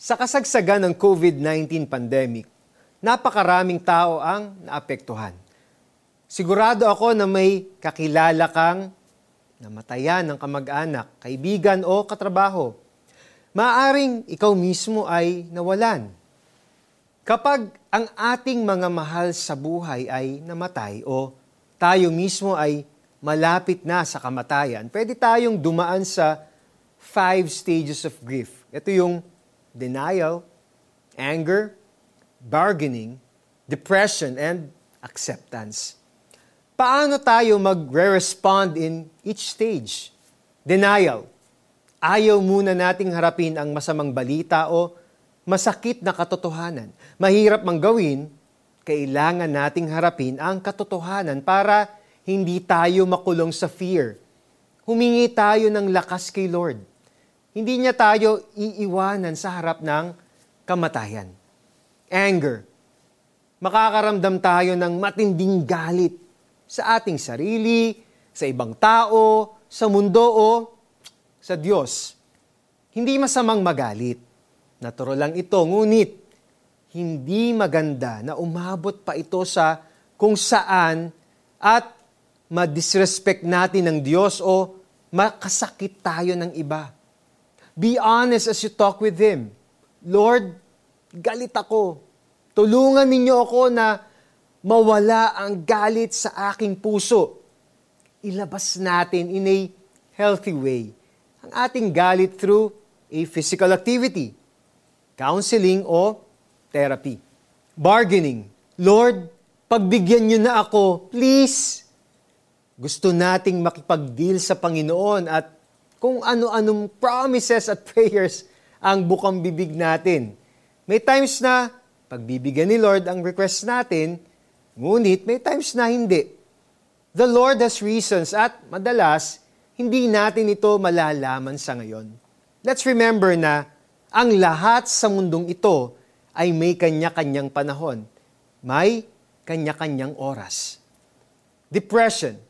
Sa kasagsagan ng COVID-19 pandemic, napakaraming tao ang naapektuhan. Sigurado ako na may kakilala kang namatayan ng kamag-anak, kaibigan o katrabaho. Maaring ikaw mismo ay nawalan. Kapag ang ating mga mahal sa buhay ay namatay o tayo mismo ay malapit na sa kamatayan, pwede tayong dumaan sa five stages of grief. Ito yung denial, anger, bargaining, depression, and acceptance. Paano tayo magre-respond in each stage? Denial. Ayaw muna nating harapin ang masamang balita o masakit na katotohanan. Mahirap mang gawin, kailangan nating harapin ang katotohanan para hindi tayo makulong sa fear. Humingi tayo ng lakas kay Lord. Hindi niya tayo iiwanan sa harap ng kamatayan. Anger. Makakaramdam tayo ng matinding galit sa ating sarili, sa ibang tao, sa mundo o sa Diyos. Hindi masamang magalit. Natural lang ito, ngunit hindi maganda na umabot pa ito sa kung saan at ma-disrespect natin ng Diyos o makasakit tayo ng iba. Be honest as you talk with Him. Lord, galit ako. Tulungan ninyo ako na mawala ang galit sa aking puso. Ilabas natin in a healthy way ang ating galit through a physical activity, counseling o therapy. Bargaining. Lord, pagbigyan niyo na ako, please. Gusto nating makipag-deal sa Panginoon at kung ano-anong promises at prayers ang bukang bibig natin. May times na pagbibigyan ni Lord ang request natin, ngunit may times na hindi. The Lord has reasons at madalas, hindi natin ito malalaman sa ngayon. Let's remember na ang lahat sa mundong ito ay may kanya-kanyang panahon. May kanya-kanyang oras. Depression.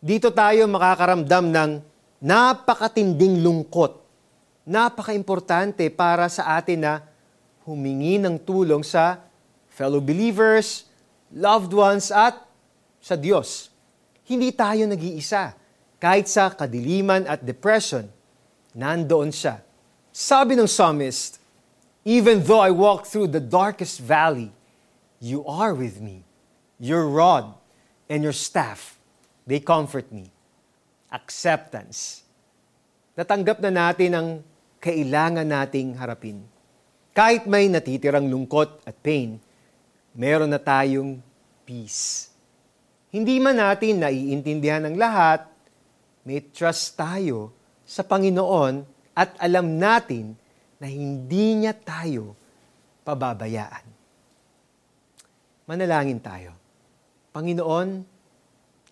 Dito tayo makakaramdam ng napakatinding lungkot. Napaka-importante para sa atin na humingi ng tulong sa fellow believers, loved ones, at sa Diyos. Hindi tayo nag-iisa. Kahit sa kadiliman at depression, nandoon siya. Sabi ng psalmist, Even though I walk through the darkest valley, you are with me. Your rod and your staff, they comfort me acceptance. Natanggap na natin ang kailangan nating harapin. Kahit may natitirang lungkot at pain, meron na tayong peace. Hindi man natin naiintindihan ng lahat, may trust tayo sa Panginoon at alam natin na hindi niya tayo pababayaan. Manalangin tayo. Panginoon,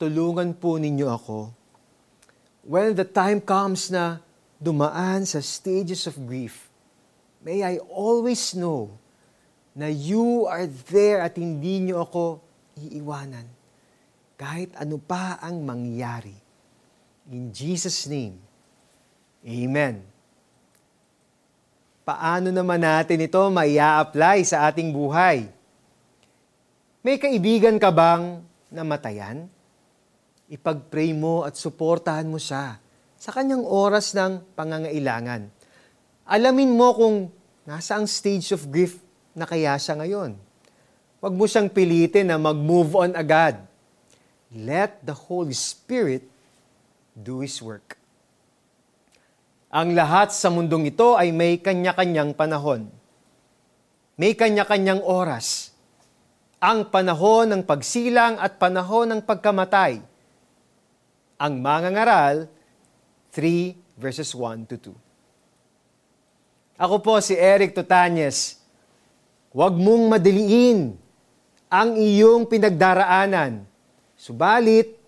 tulungan po ninyo ako when the time comes na dumaan sa stages of grief, may I always know na you are there at hindi niyo ako iiwanan. Kahit ano pa ang mangyari. In Jesus' name, Amen. Paano naman natin ito maia-apply sa ating buhay? May kaibigan ka bang namatayan? Ipag-pray mo at suportahan mo siya sa kanyang oras ng pangangailangan. Alamin mo kung nasa ang stage of grief na kaya siya ngayon. Huwag mo siyang pilitin na mag-move on agad. Let the Holy Spirit do His work. Ang lahat sa mundong ito ay may kanya-kanyang panahon. May kanya-kanyang oras. Ang panahon ng pagsilang at panahon ng pagkamatay ang mangangaral 3 verses 1 to 2. Ako po si Eric Tutanyes. Huwag mong madiliin ang iyong pinagdaraanan. Subalit,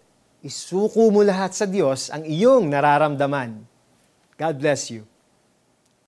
isuko mo lahat sa Diyos ang iyong nararamdaman. God bless you.